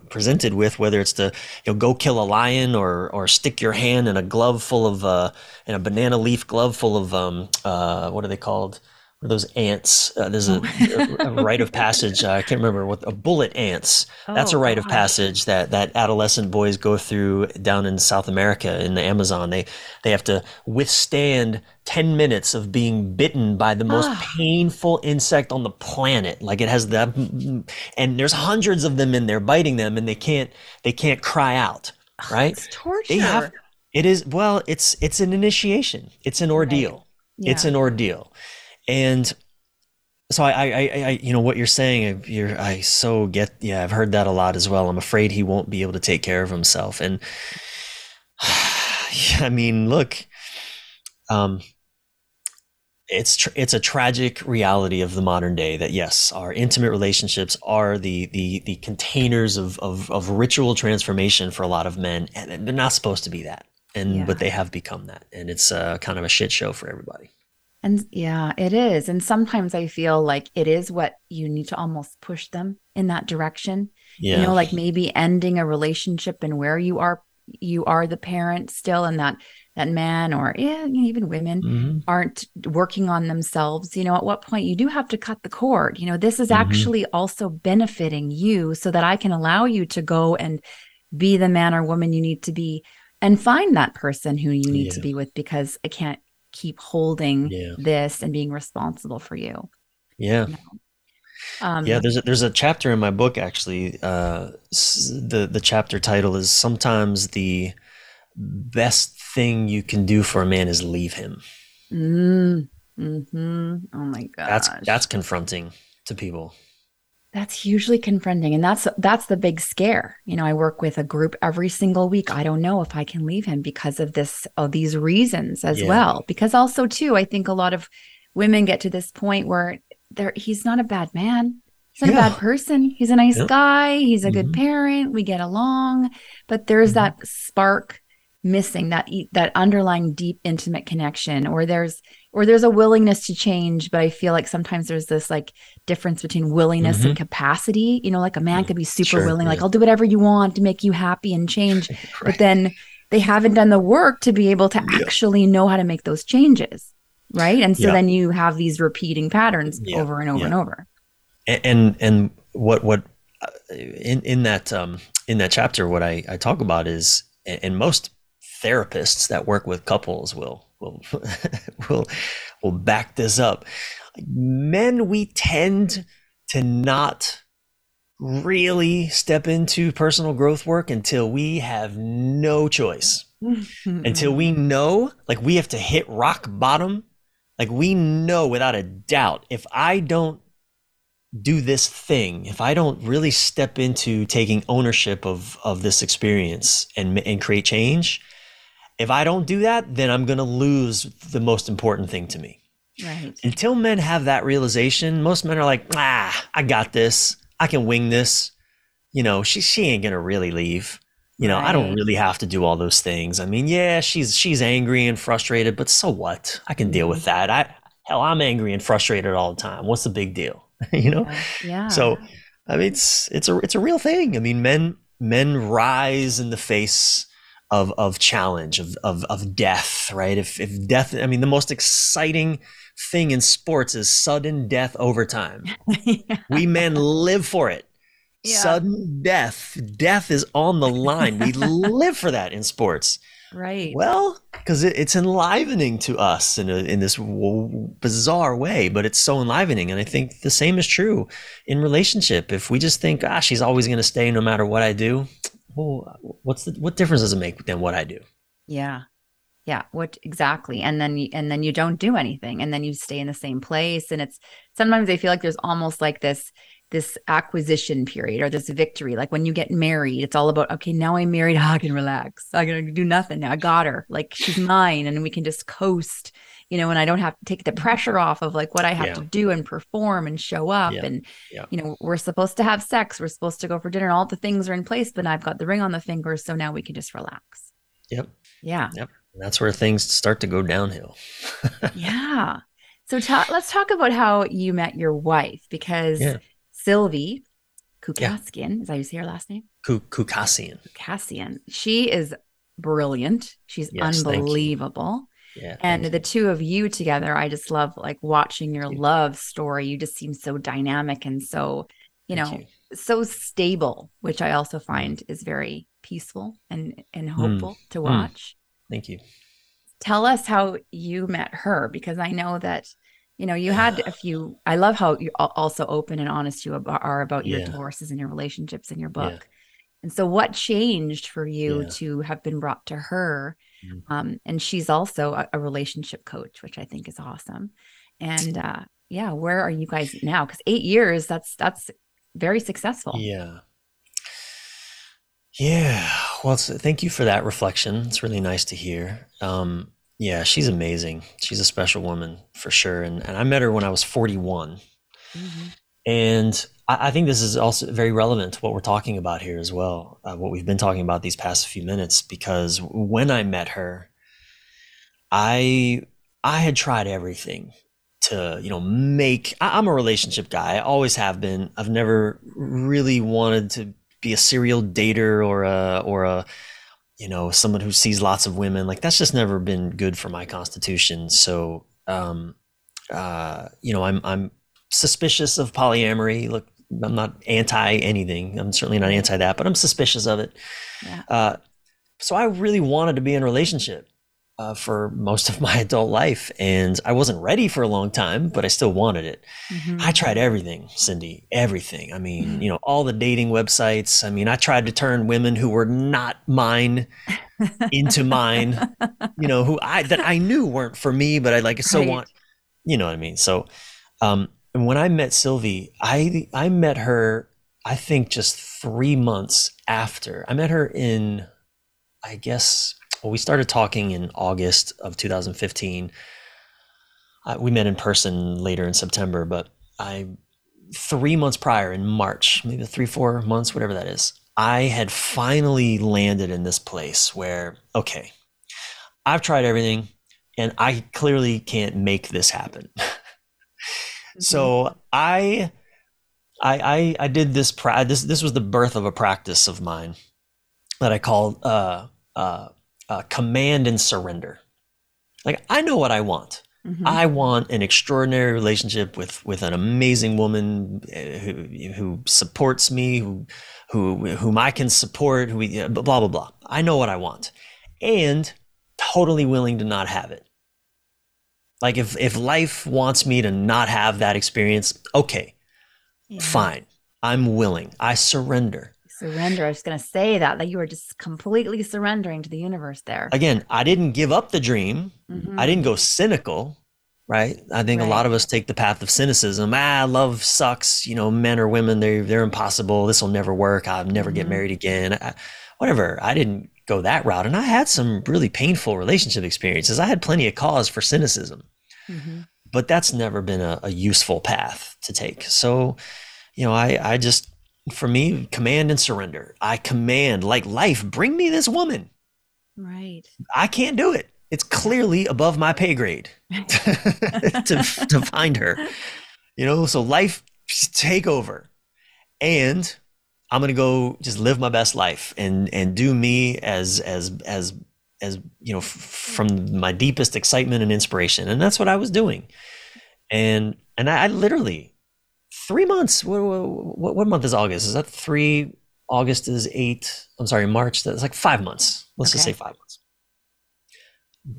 presented with whether it's to you know go kill a lion or or stick your hand in a glove full of uh in a banana leaf glove full of um uh what are they called or those ants. Uh, there's a, oh. a, a, rite of passage. Uh, I can't remember what a bullet ants. Oh, That's a rite gosh. of passage that that adolescent boys go through down in South America in the Amazon. They they have to withstand ten minutes of being bitten by the most ah. painful insect on the planet. Like it has the and there's hundreds of them in there biting them, and they can't they can't cry out. Right? It's torture. They have. It is well. It's it's an initiation. It's an ordeal. Right. Yeah. It's an ordeal and so I, I, I, you know, what you're saying, you're, I so get, yeah, I've heard that a lot as well. I'm afraid he won't be able to take care of himself. And I mean, look, um, it's tr- it's a tragic reality of the modern day that yes, our intimate relationships are the the the containers of of, of ritual transformation for a lot of men, and they're not supposed to be that, and yeah. but they have become that, and it's uh, kind of a shit show for everybody. And yeah, it is. And sometimes I feel like it is what you need to almost push them in that direction. Yeah. You know, like maybe ending a relationship and where you are you are the parent still and that that man or yeah, even women mm-hmm. aren't working on themselves, you know, at what point you do have to cut the cord. You know, this is mm-hmm. actually also benefiting you so that I can allow you to go and be the man or woman you need to be and find that person who you need yeah. to be with because I can't keep holding yeah. this and being responsible for you. Yeah. You know? Um, yeah, there's a, there's a chapter in my book actually. Uh, the the chapter title is sometimes the best thing you can do for a man is leave him. Mm, hmm Oh my god, that's that's confronting to people that's hugely confronting and that's that's the big scare. You know i work with a group every single week. I don't know if i can leave him because of this of these reasons as yeah. well. Because also too i think a lot of women get to this point where there he's not a bad man. He's not yeah. a bad person. He's a nice guy. He's a mm-hmm. good parent. We get along. But there's mm-hmm. that spark missing that that underlying deep intimate connection or there's or there's a willingness to change but i feel like sometimes there's this like difference between willingness mm-hmm. and capacity you know like a man could be super sure, willing yeah. like i'll do whatever you want to make you happy and change right. but then they haven't done the work to be able to yeah. actually know how to make those changes right and so yeah. then you have these repeating patterns over and over and over and, and and what what uh, in in that um in that chapter what i i talk about is and most therapists that work with couples will will will will back this up. Men, we tend to not really step into personal growth work until we have no choice. until we know, like we have to hit rock bottom. Like we know without a doubt, if I don't do this thing, if I don't really step into taking ownership of of this experience and and create change, if I don't do that, then I'm going to lose the most important thing to me. Right. Until men have that realization, most men are like, ah, I got this. I can wing this. You know, she she ain't gonna really leave. You know, right. I don't really have to do all those things. I mean, yeah, she's she's angry and frustrated, but so what? I can deal with mm-hmm. that. I hell, I'm angry and frustrated all the time. What's the big deal? you know? Yeah. yeah. So I mean it's it's a it's a real thing. I mean, men men rise in the face of of challenge of of of death right if if death i mean the most exciting thing in sports is sudden death overtime. yeah. We men live for it. Yeah. Sudden death. Death is on the line. We live for that in sports. Right. Well, because it, it's enlivening to us in a, in this w- bizarre way, but it's so enlivening, and I think the same is true in relationship. If we just think, ah, she's always going to stay no matter what I do, well, what's the what difference does it make than what I do? Yeah, yeah. What exactly? And then you, and then you don't do anything, and then you stay in the same place, and it's sometimes I feel like there's almost like this this acquisition period or this victory. Like when you get married, it's all about, okay, now I'm married. I can relax. I can do nothing now. I got her. Like she's mine and we can just coast, you know, and I don't have to take the pressure off of like what I have yeah. to do and perform and show up. Yeah. And, yeah. you know, we're supposed to have sex. We're supposed to go for dinner. All the things are in place, but I've got the ring on the finger. So now we can just relax. Yep. Yeah. Yep. And that's where things start to go downhill. yeah. So ta- let's talk about how you met your wife because yeah. Sylvie Kukaskian, yeah. is that you say her last name? Kukassian. Kukassian. She is brilliant. She's yes, unbelievable. Yeah, and the two of you together, I just love like watching your love story. You just seem so dynamic and so, you thank know, you. so stable, which I also find is very peaceful and and hmm. hopeful mm. to watch. Thank you. Tell us how you met her because I know that you know you had a few i love how you also open and honest you are about your yeah. divorces and your relationships in your book yeah. and so what changed for you yeah. to have been brought to her mm-hmm. um, and she's also a, a, relationship coach which i think is awesome and uh, yeah where are you guys now because eight years that's that's very successful yeah yeah well thank you for that reflection it's really nice to hear um, yeah, she's amazing. She's a special woman for sure. And and I met her when I was 41. Mm-hmm. And I, I, think this is also very relevant to what we're talking about here as well, uh, what we've been talking about these past few minutes, because when I met her, I I had tried everything to you know make I, i'm a relationship guy i always have been i've never really wanted to be a serial dater or a or a you know, someone who sees lots of women, like that's just never been good for my constitution. So, um, uh, you know, I'm, I'm suspicious of polyamory. Look, I'm not anti anything. I'm certainly not anti that, but I'm suspicious of it. Yeah. Uh, so I really wanted to be in a relationship uh, for most of my adult life. And I wasn't ready for a long time, but I still wanted it. Mm-hmm. I tried everything, Cindy, everything. I mean, mm-hmm. you know, all the dating websites. I mean, I tried to turn women who were not mine into mine, you know, who I, that I knew weren't for me, but I like it so right. want, you know what I mean? So, um, and when I met Sylvie, I, I met her, I think just three months after I met her in, I guess, well, we started talking in August of 2015. Uh, we met in person later in September, but I three months prior in March, maybe three, four months, whatever that is, I had finally landed in this place where, okay, I've tried everything and I clearly can't make this happen. mm-hmm. So I, I, I, I did this, pra- this, this was the birth of a practice of mine that I called, uh, uh, uh, command and surrender. Like I know what I want. Mm-hmm. I want an extraordinary relationship with with an amazing woman uh, who who supports me, who who whom I can support, who we, blah blah blah. I know what I want, and totally willing to not have it. Like if if life wants me to not have that experience, okay, yeah. fine. I'm willing. I surrender surrender. I was going to say that that you were just completely surrendering to the universe there. Again i didn't give up the dream. Mm-hmm. i didn't go cynical right? I think right. a lot of us take the path of cynicism. Ah love sucks you know men or women they're they're impossible. This will never work. I'll never mm-hmm. get married again. I, whatever. I didn't go that route. And i had some really painful relationship experiences. I had plenty of cause for cynicism. Mm-hmm. but that's never been a, a useful path to take. So you know i i just for me, command and surrender. I command, like life, bring me this woman. Right. I can't do it. It's clearly above my pay grade to, to find her. You know, so life take over. And I'm gonna go just live my best life and and do me as as as as you know f- from my deepest excitement and inspiration. And that's what I was doing. And and I, I literally three months. What, what, what month is August? Is that three? August is eight. I'm sorry, March. That's like five months. Let's okay. just say five months.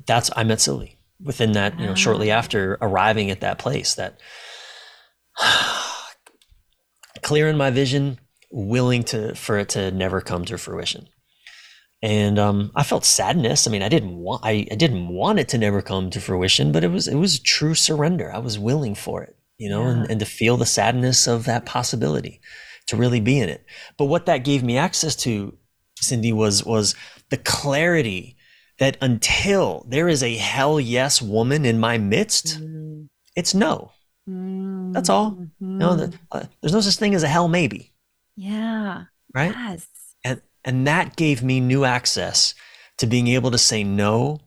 That's I met Sylvie within that. You know, shortly ah. after arriving at that place. That clear in my vision, willing to for it to never come to fruition. And um, I felt sadness. I mean, I didn't want I, I didn't want it to never come to fruition, but it was it was true surrender. I was willing for it, you know, yeah. and, and to feel the sadness of that possibility, to really be in it. But what that gave me access to, Cindy, was was the clarity that until there is a hell yes woman in my midst, mm. it's no. Mm. That's all. Mm-hmm. No, the, uh, there's no such thing as a hell maybe. Yeah. Right. Yes. And and that gave me new access to being able to say no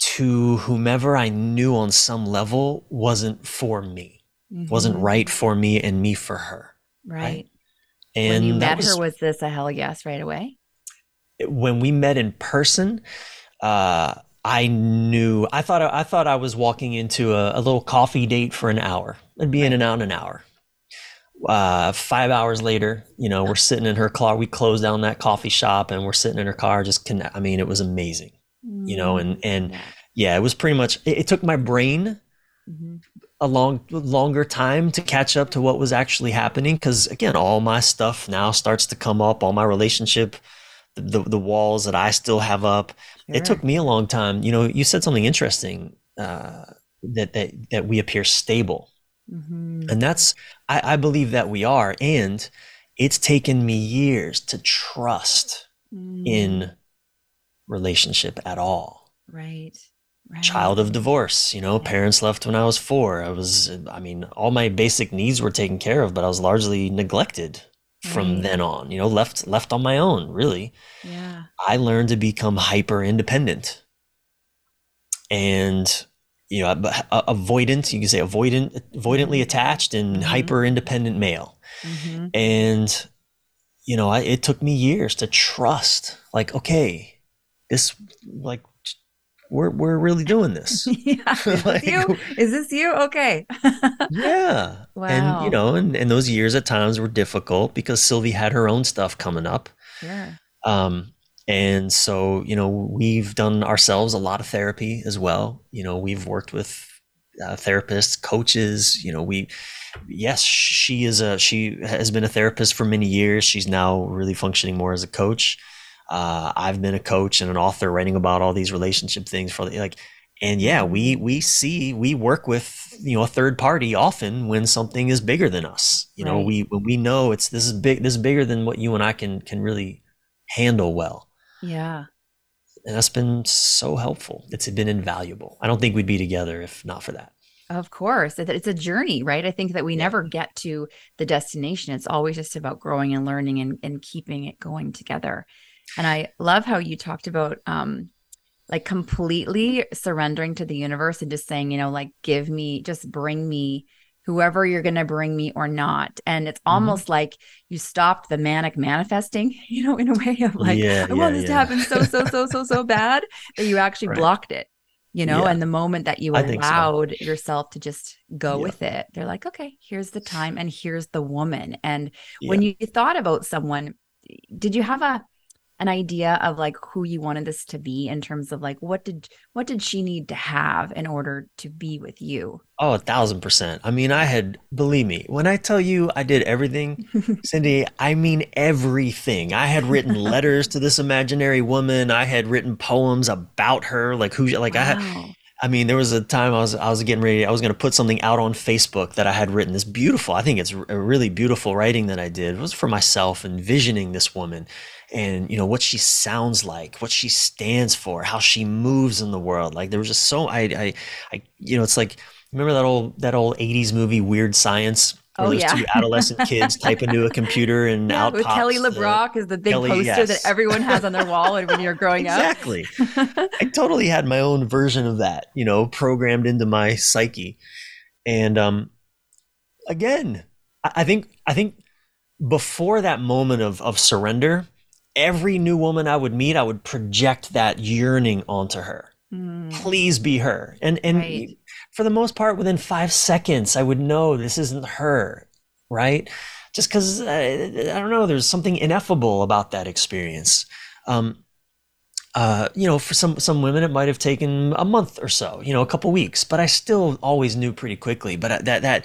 to whomever I knew on some level wasn't for me, mm-hmm. wasn't right for me, and me for her. Right. right? And when you met was, her, was this a hell yes right away? When we met in person, uh, I knew I thought I thought I was walking into a, a little coffee date for an hour. I'd be right. in and out in an hour. Uh, five hours later, you know, we're sitting in her car. We closed down that coffee shop and we're sitting in her car. Just connect. I mean, it was amazing, you know, and and yeah, it was pretty much. It, it took my brain mm-hmm. a long longer time to catch up to what was actually happening because again, all my stuff now starts to come up. All my relationship, the the, the walls that I still have up Sure. It took me a long time. You know, you said something interesting uh, that that that we appear stable, mm-hmm. and that's I, I, believe that we are, and it's taken me years to trust mm. in relationship at all. Right. Right. Child of divorce, you know, parents left when I was four. I was, I mean, all my basic needs were taken care of, but I was largely neglected from right. then on you know left left on my own really yeah i learned to become hyper independent and you know avoidant you can say avoidant avoidantly mm-hmm. attached and mm-hmm. hyper independent male mm-hmm. and you know I, it took me years to trust like okay this like we're we're really doing this. yeah. Is, like, this you? Is this you? Okay. yeah. Wow. And you know, and, and those years at times were difficult because Sylvie had her own stuff coming up. Yeah. Um, and so, you know, we've done ourselves a lot of therapy as well. You know, we've worked with uh, therapists, coaches, you know, we yes, she is a she has been a therapist for many years. She's now really functioning more as a coach. Uh, I've been a coach and an author writing about all these relationship things for like, and yeah, we we see we work with you know a third party often when something is bigger than us. You know, we we know it's this is big, this is bigger than what you and I can can really handle well. Yeah. And that's been so helpful. It's been invaluable. I don't think we'd be together if not for that. Of course. It's a journey, right? I think that we yeah. never get to the destination. It's always just about growing and learning and, and keeping it going together. And I love how you talked about um like completely surrendering to the universe and just saying, you know, like give me just bring me whoever you're going to bring me or not. And it's mm-hmm. almost mm-hmm. like you stopped the manic manifesting, you know, in a way of like, yeah, I yeah, want this yeah. to happen so, so, so, so, so bad that you actually right. blocked it, you know, and the moment that you allowed so. yourself to just go with it, they're like, okay, here's the time and here's the woman. And when you thought about someone, did you have a, an idea of like who you wanted this to be in terms of like what did what did she need to have in order to be with you oh a thousand percent i mean i had believe me when i tell you i did everything cindy i mean everything i had written letters to this imaginary woman i had written poems about her like who like wow. i had I mean, there was a time I was I was getting ready. I was going to put something out on Facebook that I had written. This beautiful. I think it's a really beautiful writing that I did. It was for myself, envisioning this woman, and you know what she sounds like, what she stands for, how she moves in the world. Like there was just so I I, I you know it's like remember that old that old '80s movie Weird Science. Where oh, yeah. two adolescent kids type into a computer and yeah, out with Kelly LeBrock is the big Kelly, poster yes. that everyone has on their wall when you're growing exactly. up. Exactly. I totally had my own version of that, you know, programmed into my psyche. And um again, I, I think I think before that moment of of surrender, every new woman I would meet, I would project that yearning onto her. Mm. Please be her. And and right. for the most part, within five seconds, I would know this isn't her, right? Just because, uh, I don't know, there's something ineffable about that experience. Um, uh, you know, for some some women, it might have taken a month or so, you know, a couple weeks, but I still always knew pretty quickly. But uh, that that,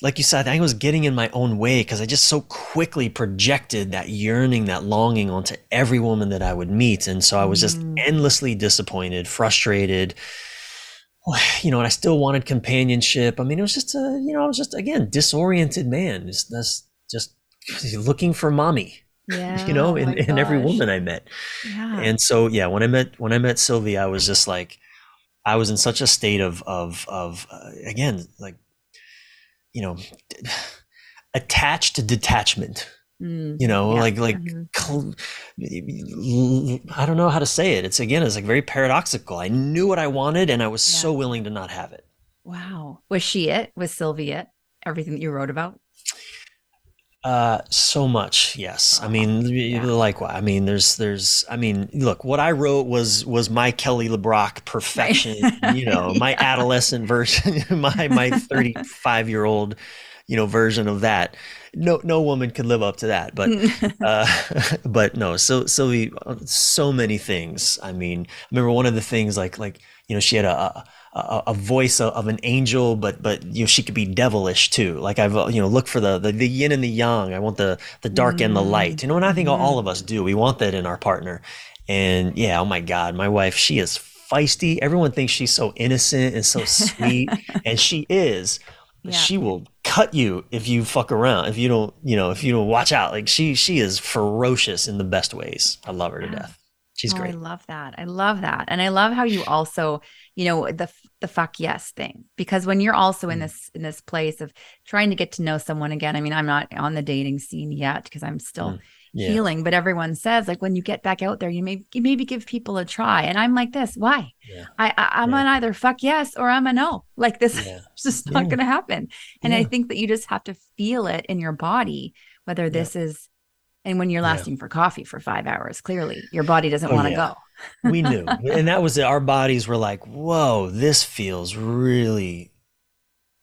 like you said, I was getting in my own way because I just so quickly projected that yearning, that longing onto every woman that I would meet, and so I was just mm. endlessly disappointed, frustrated. You know, and I still wanted companionship. I mean, it was just a, you know, I was just again disoriented man, just just looking for mommy yeah, you know, oh in, in every woman I met. Yeah. And so, yeah, when I met, when I met Sylvie, I was just like, I was in such a state of, of, of, uh, again, like, you know, attached to detachment. Mm, you know, yeah. like like mm-hmm. I don't know how to say it. It's again, it's like very paradoxical. I knew what I wanted, and I was yeah. so willing to not have it. Wow, was she it? Was sylvia it? Everything that you wrote about? Uh, so much, yes. I mean, yeah. likewise. I mean, there's, there's. I mean, look, what I wrote was was my Kelly LeBrock perfection. you know, yeah. my adolescent version, my my 35 year old, you know, version of that. No, no woman could live up to that. But, uh, but no. So, Sylvie, so many things. I mean, I remember one of the things like like you know she had a, a a, a voice of, of, an angel, but but you know she could be devilish too. Like I've you know look for the, the, the yin and the yang. I want the the dark mm. and the light. You know, and I think mm. all of us do. We want that in our partner. And yeah, oh my God, my wife, she is feisty. Everyone thinks she's so innocent and so sweet, and she is. Yeah. she will cut you if you fuck around. If you don't, you know, if you don't watch out. Like she she is ferocious in the best ways. I love her to death. She's oh, great. I love that. I love that. And I love how you also, you know, the the fuck yes thing. Because when you're also in mm. this in this place of trying to get to know someone again, I mean, I'm not on the dating scene yet because I'm still mm. yeah. healing, but everyone says like when you get back out there, you may you maybe give people a try. And I'm like this, why? Yeah. I, I am yeah. on either fuck yes or I'm a no. Like this is just not gonna happen. And I think that you just have to feel it in your body, whether this is and when you're lasting for coffee for five hours, clearly your body doesn't oh, want to go. We knew. And that was it. Our bodies were like, whoa, this feels really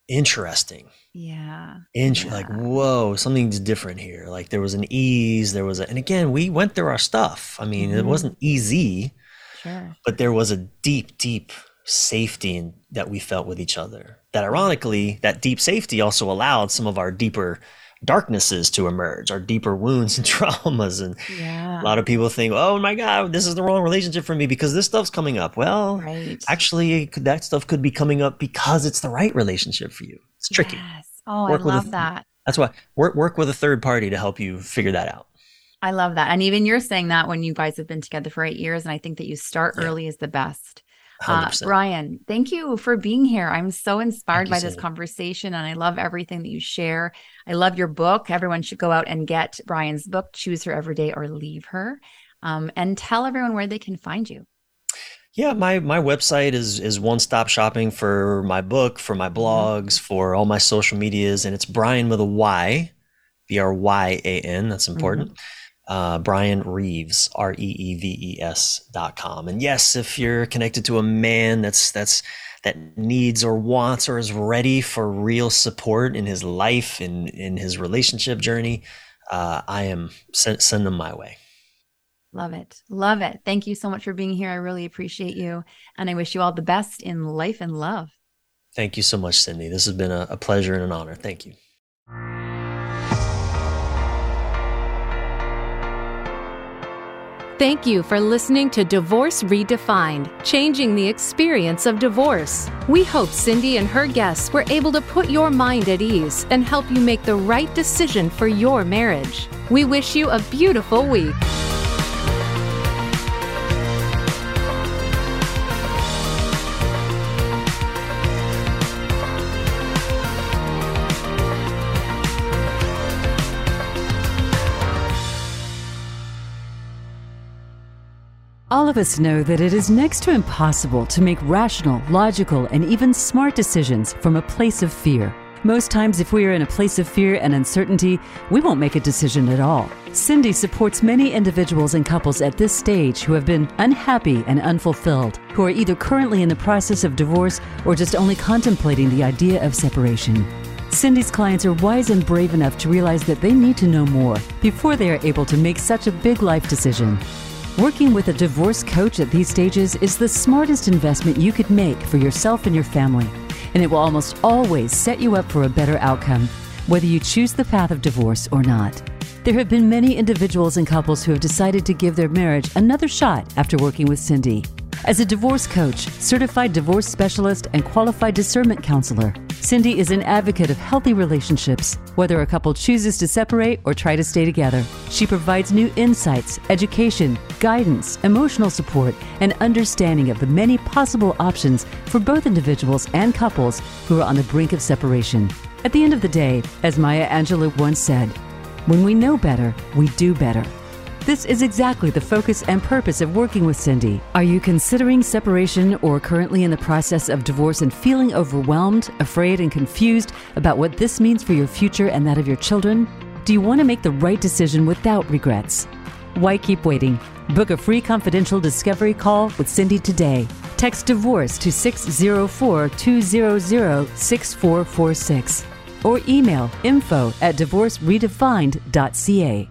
interesting. Yeah. Int- yeah. Like, whoa, something's different here. Like there was an ease. There was a, and again, we went through our stuff. I mean, mm-hmm. it wasn't easy, sure. but there was a deep, deep safety in, that we felt with each other. That ironically, that deep safety also allowed some of our deeper darknesses to emerge, our deeper wounds and traumas. And yeah. a lot of people think, oh my God, this is the wrong relationship for me because this stuff's coming up. Well, right. actually, that stuff could be coming up because it's the right relationship for you. It's tricky. Yes. Oh, work I love that. That's why work work with a third party to help you figure that out. I love that. And even you're saying that when you guys have been together for eight years. And I think that you start yeah. early is the best. Uh, Bryan, thank you for being here. I'm so inspired by this conversation and I love everything that you share. I love your book. Everyone should go out and get Bryan's book, Choose Her Every Day or Leave Her. Um, and tell everyone where they can find you. Yeah, my my website is is one stop shopping for my book, for my mm-hmm. blogs, for all my social medias, and it's Bryan with a Y, B R Y A N. That's important. Mm-hmm uh, Bryan Reeves, R E E V E S dot com. And yes, if you're connected to a man that's that's that needs or wants or is ready for real support in his life in in his relationship journey, uh, I am send, send them my way. Love it. Love it. Thank you so much for being here. I really appreciate you. And I wish you all the best in life and love. Thank you so much, Cindy. This has been a, a pleasure and an honor. Thank you. Thank you for listening to Divorce Redefined, changing the experience of divorce. We hope Cindy and her guests were able to put your mind at ease and help you make the right decision for your marriage. We wish you a beautiful week. All of us know that it is next to impossible to make rational, logical, and even smart decisions from a place of fear. Most times, if we are in a place of fear and uncertainty, we won't make a decision at all. Cindy supports many individuals and couples at this stage who have been unhappy and unfulfilled, who are either currently in the process of divorce or just only contemplating the idea of separation. Cindy's clients are wise and brave enough to realize that they need to know more before they are able to make such a big life decision. Working with a divorce coach at these stages is the smartest investment you could make for yourself and your family, and it will almost always set you up for a better outcome, whether you choose the path of divorce or not. There have been many individuals and couples who have decided to give their marriage another shot after working with Cindy. As a divorce coach, certified divorce specialist, and qualified discernment counselor, Cindy is an advocate of healthy relationships, whether a couple chooses to separate or try to stay together. She provides new insights, education, guidance, emotional support, and understanding of the many possible options for both individuals and couples who are on the brink of separation. At the end of the day, as Maya Angelou once said, when we know better, we do better. This is exactly the focus and purpose of working with Cindy. Are you considering separation or currently in the process of divorce and feeling overwhelmed, afraid, and confused about what this means for your future and that of your children? Do you want to make the right decision without regrets? Why keep waiting? Book a free confidential discovery call with Cindy today. Text divorce to 604 200 6446 or email info at divorceredefined.ca.